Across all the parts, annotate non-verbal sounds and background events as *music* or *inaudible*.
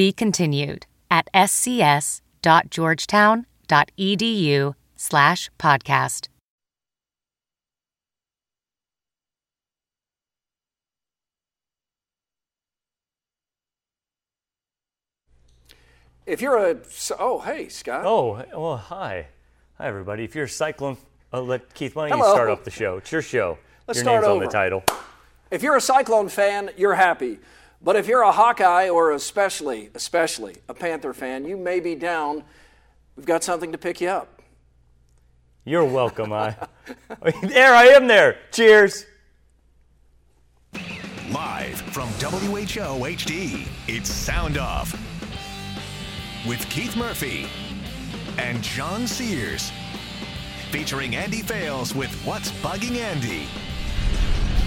Be continued at scs.georgetown.edu slash podcast. If you're a oh hey Scott Oh, well, hi. Hi, everybody. If you're a Cyclone, uh, let Keith, why don't Hello. you start off the show? It's your show. Let's your start name's on over. the title. if you're a Cyclone fan, you're happy. But if you're a Hawkeye or especially especially a Panther fan, you may be down. We've got something to pick you up. You're welcome. I. *laughs* there, I am there. Cheers. Live from WHO HD, it's Sound Off. With Keith Murphy and John Sears. Featuring Andy Fales with What's Bugging Andy.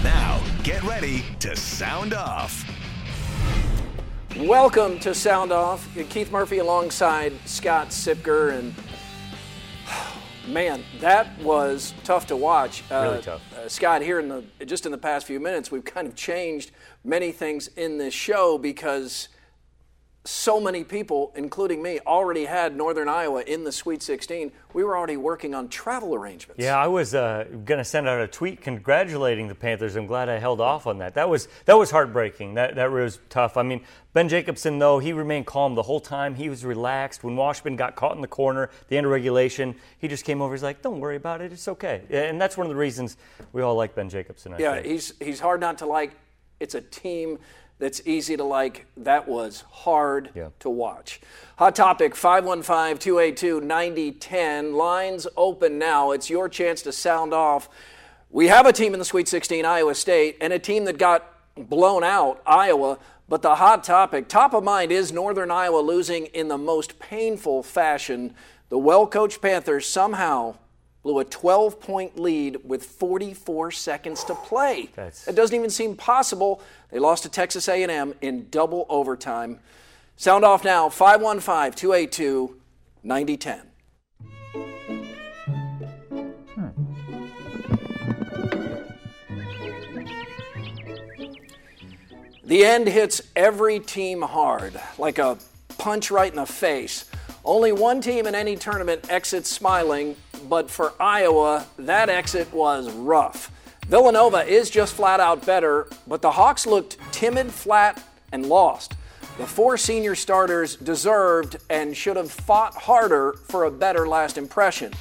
Now, get ready to sound off. Welcome to Sound Off. Keith Murphy alongside Scott Siepker and *sighs* man, that was tough to watch. Really Uh, tough. uh, Scott, here in the just in the past few minutes, we've kind of changed many things in this show because so many people, including me, already had Northern Iowa in the Sweet 16. We were already working on travel arrangements. Yeah, I was uh, going to send out a tweet congratulating the Panthers. I'm glad I held off on that. That was that was heartbreaking. That that was tough. I mean, Ben Jacobson though he remained calm the whole time. He was relaxed. When Washpun got caught in the corner, the end of regulation, he just came over. He's like, "Don't worry about it. It's okay." And that's one of the reasons we all like Ben Jacobson. I Yeah, think. he's he's hard not to like. It's a team that's easy to like. That was hard Yeah. to watch. Hot topic 515-282-9010. Lines open now. It's your chance to sound off. We have a team in the Sweet 16, Iowa State, and a team that got blown out, Iowa. But the hot topic, top of mind, is Northern Iowa losing in the most painful fashion. The well coached Panthers somehow blew a 12 point lead with 44 seconds to play. That's- It doesn't even seem possible. They lost to Texas A&M in double overtime. Sound off now 515-282-9010. Hmm. The end hits every team hard, like a punch right in the face. Only one team in any tournament exits smiling, but for Iowa, that exit was rough. Villanova is just flat out better, but the Hawks looked timid, flat, and lost. The four senior starters deserved and should have fought harder for a better last impression.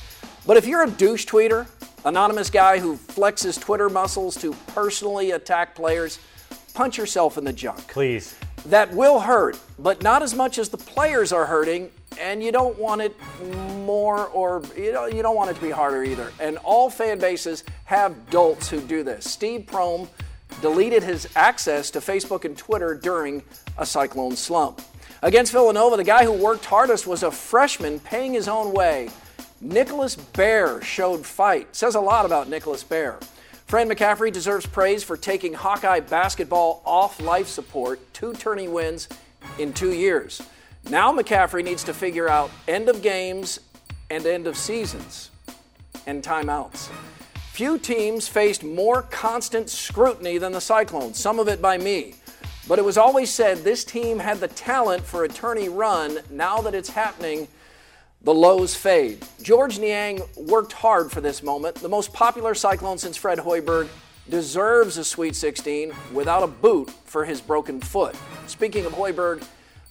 But if you're a douche tweeter, anonymous guy who flexes Twitter muscles to personally attack players, punch yourself in the junk. Please. That will hurt, but not as much as the players are hurting, and you don't want it more or you know you don't want it to be harder either. And all fan bases have dolts who do this. Steve Prohm deleted his access to Facebook and Twitter during a cyclone slump. Against Villanova, the guy who worked hardest was a freshman paying his own way. Nicholas Baer showed fight. Says a lot about Nicholas Baer. Fran McCaffery deserves praise for taking Hawkeye basketball off life support, two tourney wins in two years. Now McCaffery needs to figure out end of games and end of seasons and timeouts. Few teams faced more constant scrutiny than the Cyclones, some of it by me. But it was always said this team had the talent for a tourney run. Now that it's happening, the lows fade. Georges Niang worked hard for this moment. The most popular Cyclone since Fred Hoiberg deserves a Sweet 16 without a boot for his broken foot. Speaking of Hoiberg,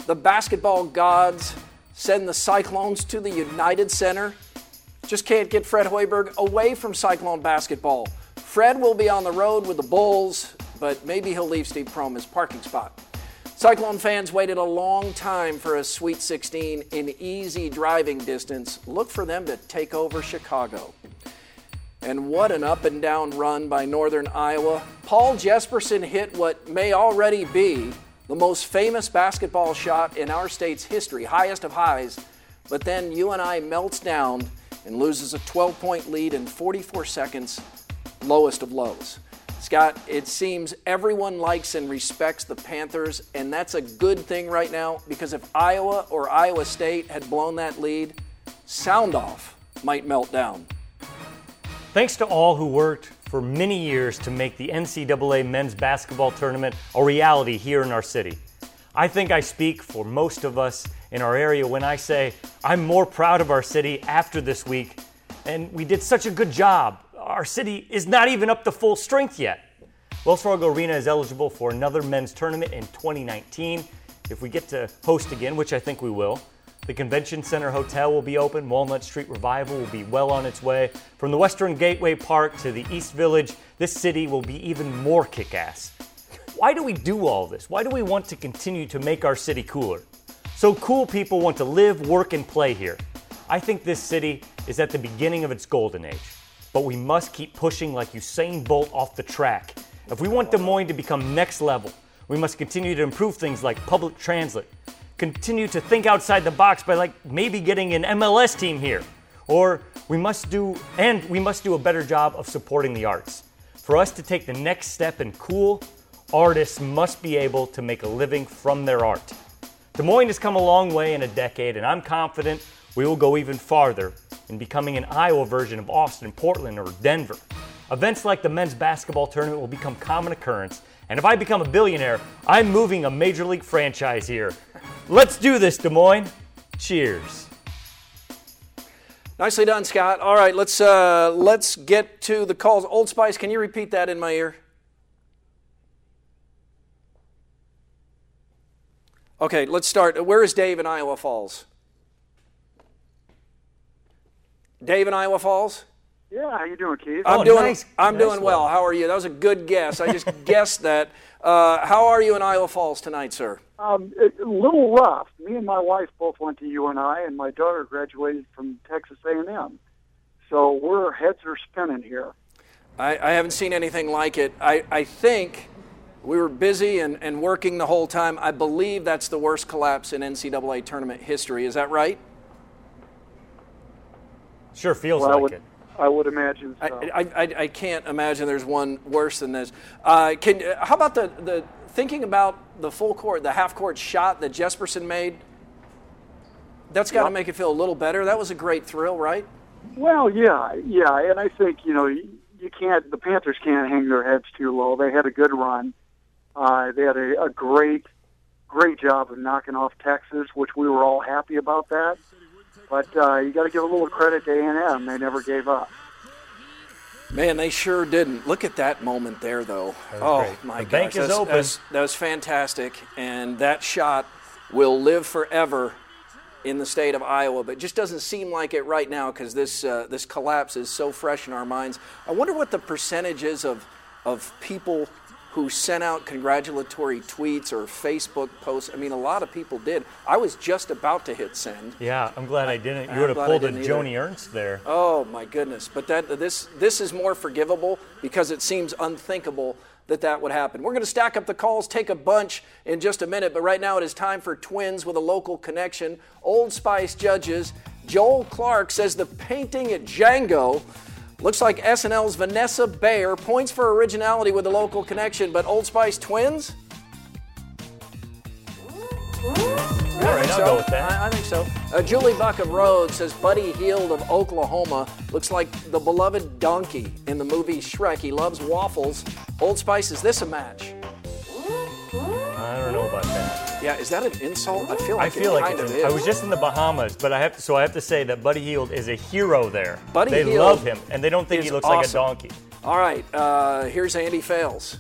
the basketball gods send the Cyclones to the United Center. Just can't get Fred Hoiberg away from Cyclone basketball. Fred will be on the road with the Bulls, but maybe he'll leave Steve Prohm his parking spot. Cyclone fans waited a long time for a Sweet 16 in easy driving distance. Look for them to take over Chicago. And what an up and down run by Northern Iowa. Paul Jesperson hit what may already be the most famous basketball shot in our state's history, highest of highs. But then UNI melts down and loses a 12 point lead in 44 seconds, lowest of lows. Scott, it seems everyone likes and respects the Panthers, and that's a good thing right now because if Iowa or Iowa State had blown that lead, sound off might melt down. Thanks to all who worked for many years to make the NCAA men's basketball tournament a reality here in our city. I think I speak for most of us in our area when I say I'm more proud of our city after this week, and we did such a good job our city is not even up to full strength yet. Wells Fargo Arena is eligible for another men's tournament in 2019. If we get to host again, which I think we will, the Convention Center Hotel will be open. Walnut Street Revival will be well on its way. From the Western Gateway Park to the East Village, this city will be even more kick ass. Why do we do all this? Why do we want to continue to make our city cooler? So cool people want to live, work, and play here. I think this city is at the beginning of its golden age but we must keep pushing like Usain Bolt off the track. If we want Des Moines to become next level, we must continue to improve things like public transit, continue to think outside the box by like maybe getting an MLS team here. Or we must do and we must do a better job of supporting the arts. For us to take the next step in cool, artists must be able to make a living from their art. Des Moines has come a long way in a decade, and I'm confident we will go even farther in becoming an Iowa version of Austin, Portland, or Denver. Events like the men's basketball tournament will become common occurrence, and if I become a billionaire, I'm moving a major league franchise here. Let's do this, Des Moines. Cheers. Nicely done, Scott. All right, let's uh, let's get to the calls. Old Spice, can you repeat that in my ear? Okay, let's start. Where is Dave in Iowa Falls? Dave in Iowa Falls? Yeah, how you doing, Keith? I'm Oh, doing. nice. I'm Nice doing well. one. How are you? That was a good guess. I just *laughs* guessed that. Uh, how are you in Iowa Falls tonight, sir? Um, it- a little rough. Me and my wife both went to UNI, and my daughter graduated from Texas A&M. So we're heads are spinning here. I, I haven't seen anything like it. I, I think we were busy and, and working the whole time. I believe that's the worst collapse in NCAA tournament history. Is that right? Sure feels Well, like would, it. I would imagine I, so. I, I, I can't imagine there's one worse than this. Uh, can, how about the, the thinking about the full court, the half court shot that Jesperson made? That's got to Yep. make it feel a little better. That was a great thrill, right? well, yeah, yeah, and I think you know you, you can't. The Panthers can't hang their heads too low. They had a good run. Uh, they had a, a great, great job of knocking off Texas, which we were all happy about that. But uh, you got to give a little credit to A&M. They never gave up. Man, they sure didn't. Look at that moment there, though. oh great. my The gosh, bank is that's- open. that's- that was fantastic, and that shot will live forever in the state of Iowa. But it just doesn't seem like it right now because this uh, this collapse is so fresh in our minds. I wonder what the percentage is of of people who sent out congratulatory tweets or Facebook posts. I mean, a lot of people did. I was just about to hit send. Yeah, I'm glad I didn't. I'm You would have pulled a. Joni Ernst there. Oh my goodness! But that this this is more forgivable because it seems unthinkable that that would happen. We're going to stack up the calls, take a bunch in just a minute, but right now it is time for twins with a local connection. Old Spice judges Joel Clark says the painting at Django looks like SNL's Vanessa Bayer. Points for originality with a local connection, but Old Spice twins. All right, I'll go with that. I, I think so. Uh, Julie Buck of Rhodes says Buddy Hield of Oklahoma looks like the beloved donkey in the movie Shrek. He loves waffles. Old Spice, is this a match? I don't know about that. Yeah, is that an insult? I feel like I like feel it like kind it's of a- I is. was just in the Bahamas, but I have to, so I have to say that Buddy Hield is a hero there. Buddy they Hield love him, and they don't think he is looks like a donkey. All right, uh, here's Andy Fales.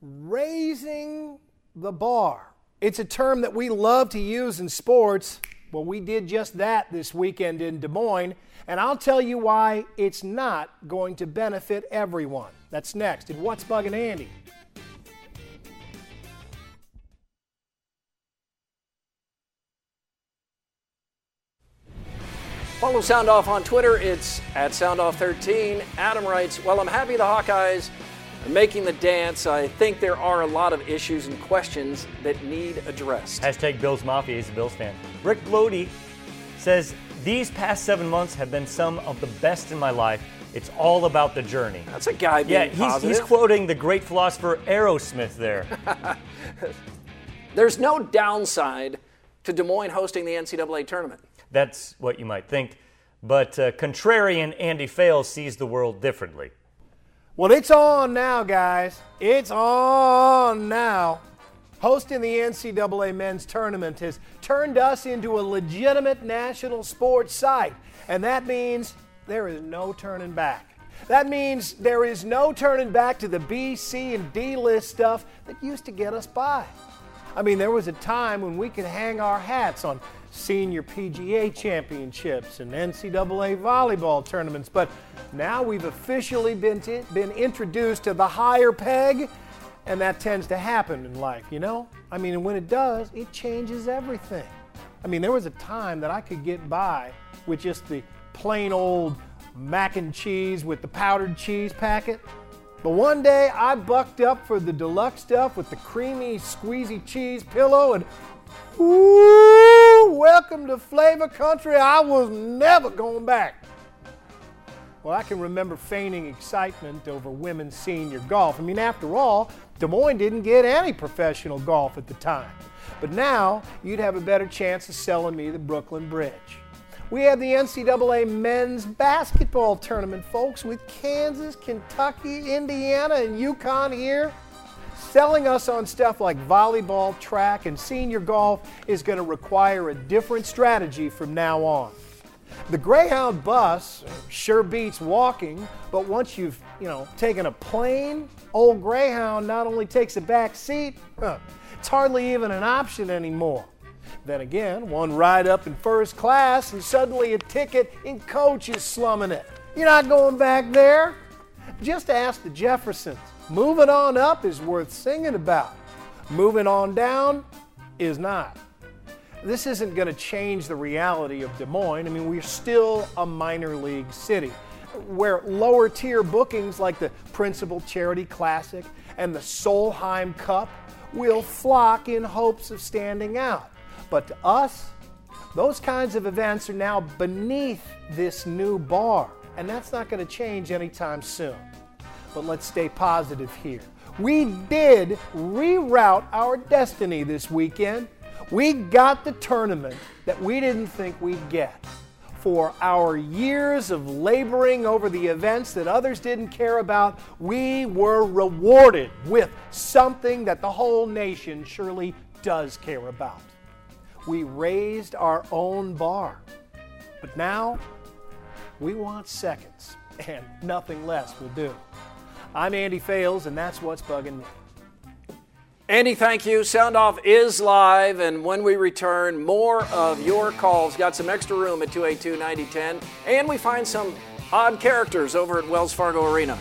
raising the bar. It's a term that we love to use in sports. Well, we did just that this weekend in Des Moines, and I'll tell you why it's not going to benefit everyone. That's next in What's Bugging Andy. Follow Sound Off on Twitter. It's at SoundOff13. Adam writes, Well, I'm happy the Hawkeyes are making the dance, I think there are a lot of issues and questions that need addressed. Hashtag Bills Mafia. He's a Bills fan. Rick Blody says, These past seven months have been some of the best in my life. It's all about the journey. That's a guy being Yeah, he's, positive. he's quoting the great philosopher Aerosmith there. *laughs* There's no downside to Des Moines hosting the NCAA tournament. That's what you might think. But uh, contrarian Andy Fales sees the world differently. Well, it's on now, guys. It's on now. Hosting the NCAA men's tournament has turned us into a legitimate national sports site, and that means there is no turning back. That means there is no turning back to the B, C, and D list stuff that used to get us by. I mean, there was a time when we could hang our hats on senior PGA championships and NCAA volleyball tournaments, but now we've officially been, t- been introduced to the higher peg, and that tends to happen in life, you know? I mean, and when it does, it changes everything. I mean, there was a time that I could get by with just the plain old mac and cheese with the powdered cheese packet. But one day I bucked up for the deluxe stuff with the creamy, squeezy cheese pillow and ooh, welcome to Flavor Country. I was never going back. Well, I can remember feigning excitement over women's senior golf. I mean, after all, Des Moines didn't get any professional golf at the time. But now you'd have a better chance of selling me the Brooklyn Bridge. We have the NCAA men's basketball tournament, folks, with Kansas, Kentucky, Indiana, and UConn here. Selling us on stuff like volleyball, track, and senior golf is going to require a different strategy from now on. The Greyhound bus sure beats walking, but once you've, you know, taken a plane, old Greyhound not only takes a back seat, huh, it's hardly even an option anymore. Then again, one ride up in first class and suddenly a ticket in coach is slumming it. You're not going back there. Just ask the Jeffersons. Moving on up is worth singing about. Moving on down is not. This isn't going to change the reality of Des Moines. I mean, we're still a minor league city where lower tier bookings like the Principal Charity Classic and the Solheim Cup will flock in hopes of standing out. But to us, those kinds of events are now beneath this new bar, and that's not going to change anytime soon. But let's stay positive here. We did reroute our destiny this weekend. We got the tournament that we didn't think we'd get. For our years of laboring over the events that others didn't care about, we were rewarded with something that the whole nation surely does care about. We raised our own bar. But now, we want seconds, *laughs* and nothing less will do. I'm Andy Fales, and that's what's bugging me. Andy, thank you. Sound Off is live, and when we return, more of your calls. Got some extra room at 282 9010, and we find some odd characters over at Wells Fargo Arena.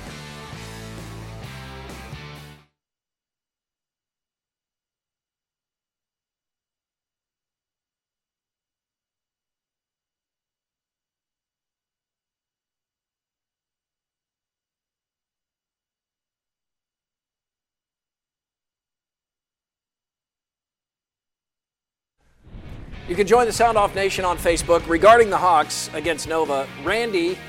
You can join the Sound Off Nation on Facebook regarding the Hawks against Nova. Randy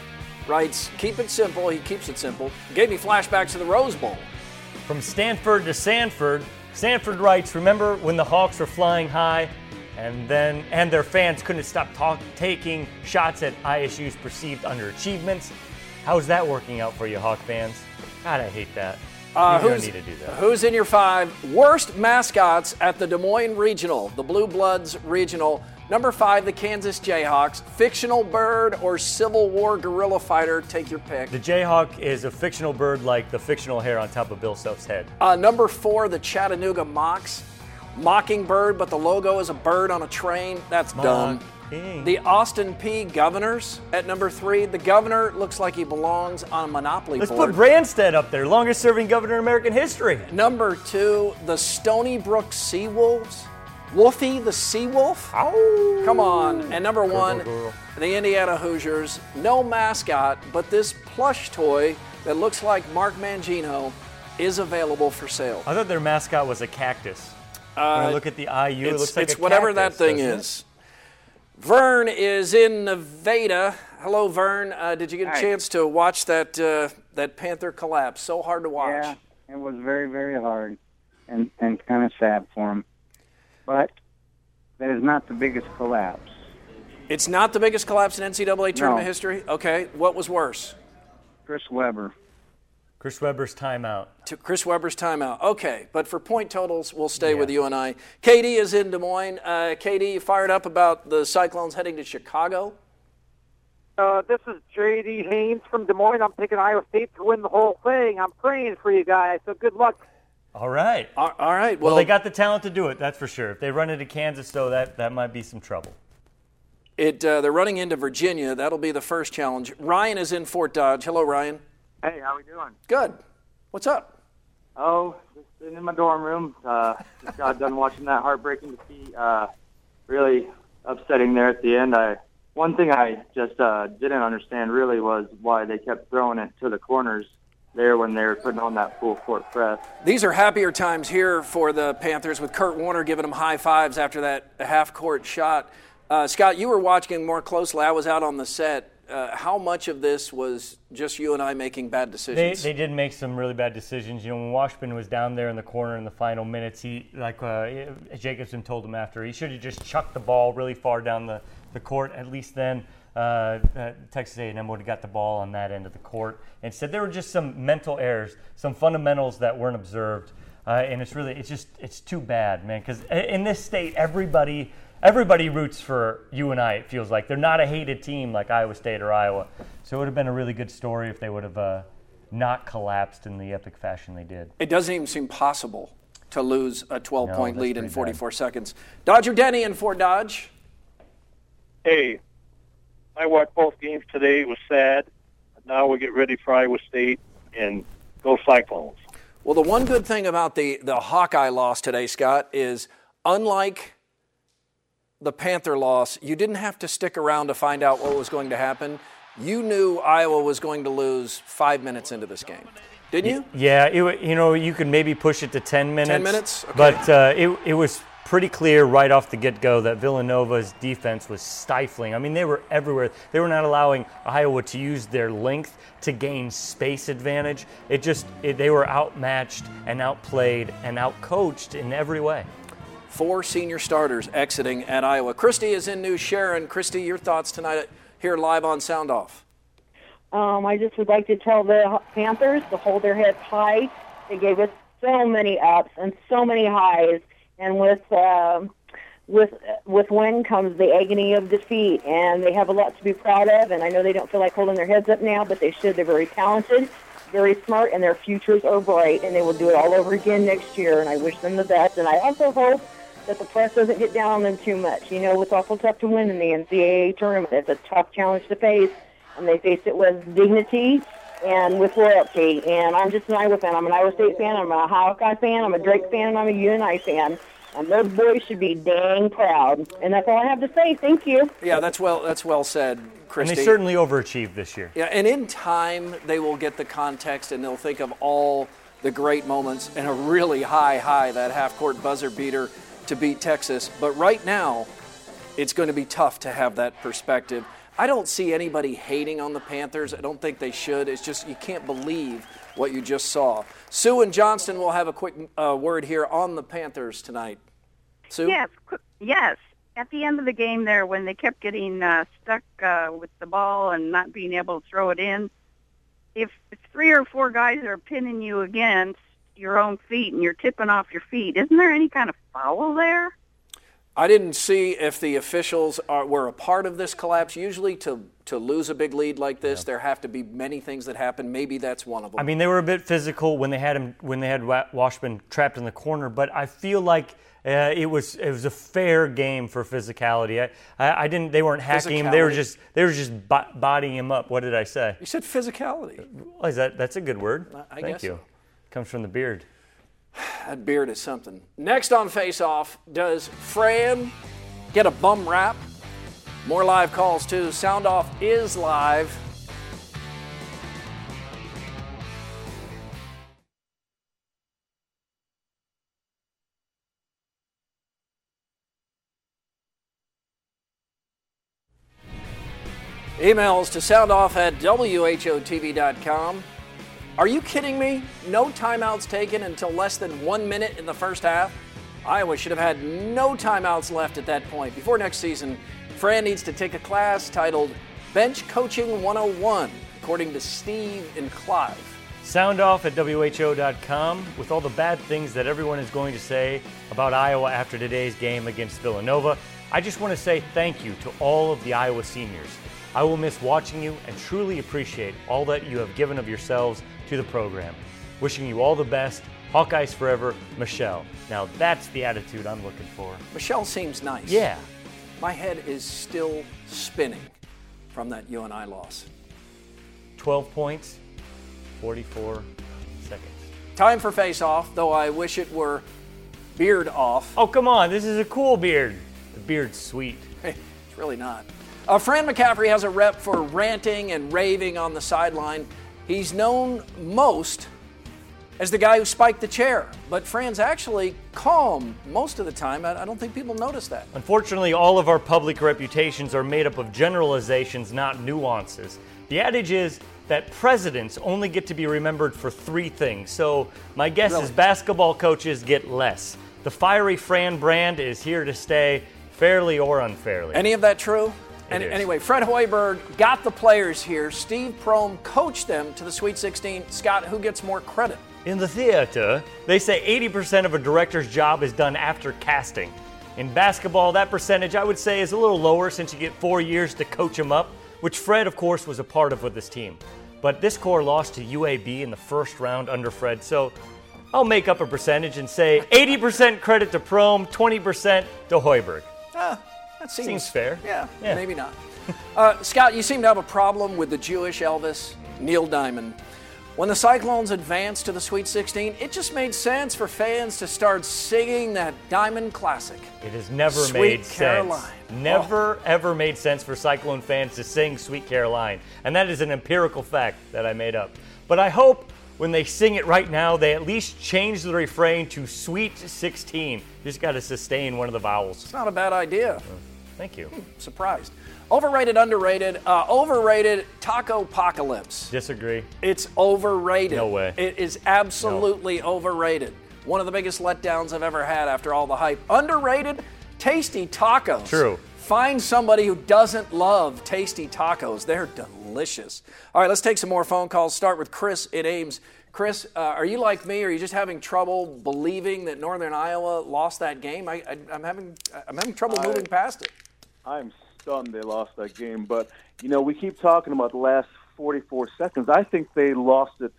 writes, Keep it simple. He keeps it simple. Gave me flashbacks to the Rose Bowl. From Stanford to Sanford, Sanford writes, "Remember when the Hawks were flying high, and then and their fans couldn't stop talk, taking shots at ISU's perceived underachievements? How's that working out for you, Hawk fans? God, I hate that. Uh, who's, need to do that. who's in your five worst mascots at the Des Moines Regional, the Blue Bloods Regional? Number five, the Kansas Jayhawks. Fictional bird or Civil War guerrilla fighter? Take your pick. The Jayhawk is a fictional bird like the fictional hair on top of Bill Self's head. Uh, number four, the Chattanooga Mocs. Mockingbird, but the logo is a bird on a train. That's dumb. Mocking. The Austin Peay Governors at number three. The governor looks like he belongs on a Monopoly Let's board. put Branstad up there, longest serving governor in American history. number two, the Stony Brook Seawolves. Wolfie the Seawolf. Ow. Come on. And number one, girl. the Indiana Hoosiers. No mascot, but this plush toy that looks like Mark Mangino. is available for sale. I thought their mascot was a cactus. when I uh, look at the IU, it It's, looks like it's a whatever cactus, that thing doesn't it? Vern is in Nevada. Hello, Vern. Uh, did you get a Hi. chance to watch that uh, that Panther collapse? So hard to watch. Yeah, it was very, very hard and, and kind of sad for him. But that is not the biggest collapse. It's not the biggest collapse in NCAA tournament No. history. Okay, what was worse? Chris Webber. Chris Webber's timeout. To Chris Webber's timeout. Okay, but for point totals, we'll stay with UNI. Katie is in Des Moines. Uh, Katie, you fired up about the Cyclones heading to Chicago. Uh, this is J.D. Haynes from Des Moines. I'm picking Iowa State to win the whole thing. I'm praying for you guys, so good luck. All right. All all right. Well, Well, they got the talent to do it, that's for sure. If they run into Kansas, though, that, that might be some trouble. it. Uh, they're running into Virginia. That'll be the first challenge. Ryan is in Fort Dodge. Hello, Ryan. Hey, how we doing? Good. What's up? Oh, just sitting in my dorm room. Uh, just got done watching that heartbreaking defeat. Uh, really upsetting there at the end. I one thing I just uh, didn't understand really was why they kept throwing it to the corners there when they were putting on that full court press. These are happier times here for the Panthers with Kurt Warner giving them high fives after that half court shot. Uh, Scott, you were watching more closely. I was out on the set. Uh, how much of this was just UNI making bad decisions? they did make some really bad decisions. You know, when Washpun was down there in the corner in the final minutes, he like uh, Jacobson told him after he should have just chucked the ball really far down the, the court. At least then uh, uh, Texas A&M would have got the ball on that end of the court. Instead, there were just some mental errors, some fundamentals that weren't observed, uh, and it's really it's just it's too bad, man. Because in this state, everybody. Everybody roots for UNI. It feels like they're not a hated team like Iowa State or Iowa. So it would have been a really good story if they would have uh, not collapsed in the epic fashion they did. it doesn't even seem possible to lose a 12 No, point that's lead in pretty 44 seconds. Dodger Denny in Fort Dodge. Hey, I watched both games today. It was sad. Now we get ready for Iowa State and go Cyclones. Well, the one good thing about the, the Hawkeye loss today, Scott, is unlike the Panther loss, you didn't have to stick around to find out what was going to happen. You knew Iowa was going to lose five minutes into this game, didn't you? Yeah, it, you know, you could maybe push it to 10 minutes. 10 minutes? Okay. But uh, it, it was pretty clear right off the get go that Villanova's defense was stifling. I mean, they were everywhere. They were not allowing Iowa to use their length to gain space advantage. It just, it, they were outmatched and outplayed and outcoached in every way. Four senior starters exiting at Iowa. Christy is in New Sharon. Christy, your thoughts tonight here live on Sound Off. Um, I just would like to tell the Panthers to hold their heads high. They gave us so many ups and so many highs, and with uh, with with win comes the agony of defeat. And they have a lot to be proud of. And I know they don't feel like holding their heads up now, but they should. They're very talented, very smart, and their futures are bright. And they will do it all over again next year. And I wish them the best. And I also hope that the press doesn't get down on them too much. You know, it's awful tough to win in the NCAA tournament. It's a tough challenge to face, and they face it with dignity and with loyalty. And I'm just an Iowa fan. I'm an Iowa State fan. I'm a Hawkeye fan. I'm a Drake fan. And I'm a UNI fan. And those boys should be dang proud. And that's all I have to say. Thank you. Yeah, that's well. That's well said, And they certainly overachieved this year. Yeah, and in time they will get the context and they'll think of all the great moments and a really high high that half court buzzer beater to beat Texas. But right now, it's going to be tough to have that perspective. I don't see anybody hating on the Panthers. I don't think they should. It's just you can't believe what you just saw. Sue and Johnston will have a quick uh, word here on the Panthers tonight. Sue? Yes, yes. At the end of the game there, when they kept getting uh, stuck uh, with the ball and not being able to throw it in, if three or four guys are pinning you against your own feet and you're tipping off your feet, isn't there any kind of foul there? I didn't see if the officials are, were a part of this collapse. Usually, to to lose a big lead like this, there have to be many things that happen. Maybe that's one of them. I mean, they were a bit physical when they had him when they had Wa- Washpun trapped in the corner, but I feel like uh, it was it was a fair game for physicality. I, I, I didn't. They weren't hacking him. They were just they were just bo- bodying him up. What did I say? you said physicality. Well, is that that's a good word? I Thank guess you. so. Comes from the beard. That beard is something. Next on Face Off, does Fran get a bum rap? More live calls too. Sound Off is live. Emails to soundoff at whotv.com. Are you kidding me? No timeouts taken until less than one minute in the first half? Iowa should have had no timeouts left at that point. Before next season, Fran needs to take a class titled Bench Coaching 101, according to Steve and Clive. Sound off at WHO.com with all the bad things that everyone is going to say about Iowa after today's game against Villanova. I just want to say thank you to all of the Iowa seniors. I will miss watching you and truly appreciate all that you have given of yourselves to the program. Wishing you all the best. Hawkeyes forever, Michelle. Now that's the attitude I'm looking for. Michelle seems nice. Yeah. My head is still spinning from that UNI loss. 12 points, 44 seconds. Time for face off, though I wish it were beard off. Oh, come on. This is a cool beard. The beard's sweet. Hey, *laughs* it's really not. Uh, Fran McCaffery has a rep for ranting and raving on the sideline. He's known most as the guy who spiked the chair, but Fran's actually calm most of the time. I, I don't think people notice that. Unfortunately, all of our public reputations are made up of generalizations, not nuances. The adage is that presidents only get to be remembered for three things. So my guess Really? is basketball coaches get less. The fiery Fran brand is here to stay, fairly or unfairly. Any of that true? Any- Anyway, Fred Hoiberg got the players here. Steve Prohm coached them to the Sweet 16. Scott, who gets more credit? In the theater, they say 80% of a director's job is done after casting. In basketball, that percentage I would say is a little lower since you get four years to coach them up, which Fred, of course, was a part of with this team. But this core lost to UAB in the first round under Fred, so I'll make up a percentage and say 80% credit to Prohm, 20% to Hoiberg. Ah, that seems, Seems fair. Yeah, Yeah. maybe not. *laughs* uh, Scott, you seem to have a problem with the Jewish Elvis, Neil Diamond. When the Cyclones advanced to the Sweet 16, it just made sense for fans to start singing that Diamond classic. It has never Sweet made Caroline. sense. Never, ever made sense for Cyclone fans to sing Sweet Caroline. And that is an empirical fact that I made up. But I hope when they sing it right now, they at least change the refrain to Sweet 16. Just got to sustain one of the vowels. It's not a bad idea. Thank you. Surprised. Overrated, underrated. Uh, overrated, Taco Apocalypse. Disagree. It's overrated. No way. It is absolutely overrated. One of the biggest letdowns I've ever had after all the hype. Underrated, tasty tacos. True. Find somebody who doesn't love tasty tacos. They're delicious. All right, let's take some more phone calls. Start with Chris in Ames. Chris, uh, are you like me? Or are you just having trouble believing that Northern Iowa lost that game? I, I, I'm having I'm having trouble I- moving past it. I'm stunned they lost that game. But, you know, we keep talking about the last 44 seconds. I think they lost it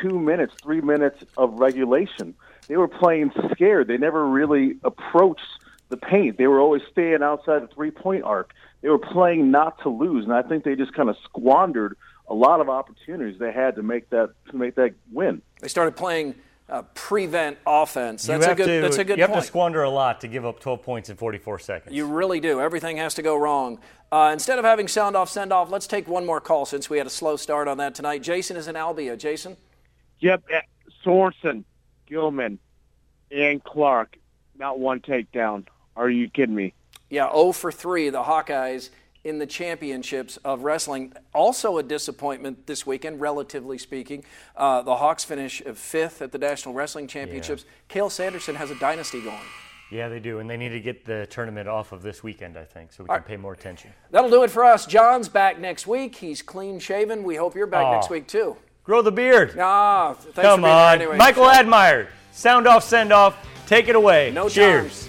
two minutes, three minutes of regulation. They were playing scared. They never really approached the paint. They were always staying outside the three point arc. They were playing not to lose. And I think they just kind of squandered a lot of opportunities they had to make that to make that win. They started playing uh, prevent offense. That's a good. to, that's a good You have point. to squander a lot to give up 12 points in 44 seconds. You really do. Everything has to go wrong. Uh, instead of having sound off, send off, let's take one more call since we had a slow start on that tonight. Jason is in Albia. Jason? Yep, eh, Sorensen, Gilman, and Clark, not one takedown. Are you kidding me? Yeah, 0 for 3, the Hawkeyes in the championships of wrestling. Also a disappointment this weekend, relatively speaking. Uh, the Hawks finish fifth at the National Wrestling Championships. Cael Sanderson has a dynasty going. Yeah, they do. And they need to get the tournament off of this weekend, I think, so we can pay more attention. That'll do it for us. John's back next week. He's clean shaven. We hope you're back next week, too. Grow the beard. Ah, thanks Come for being on. anyway. Michael Admire. Sound off, send off. Take it away. No Cheers. charms.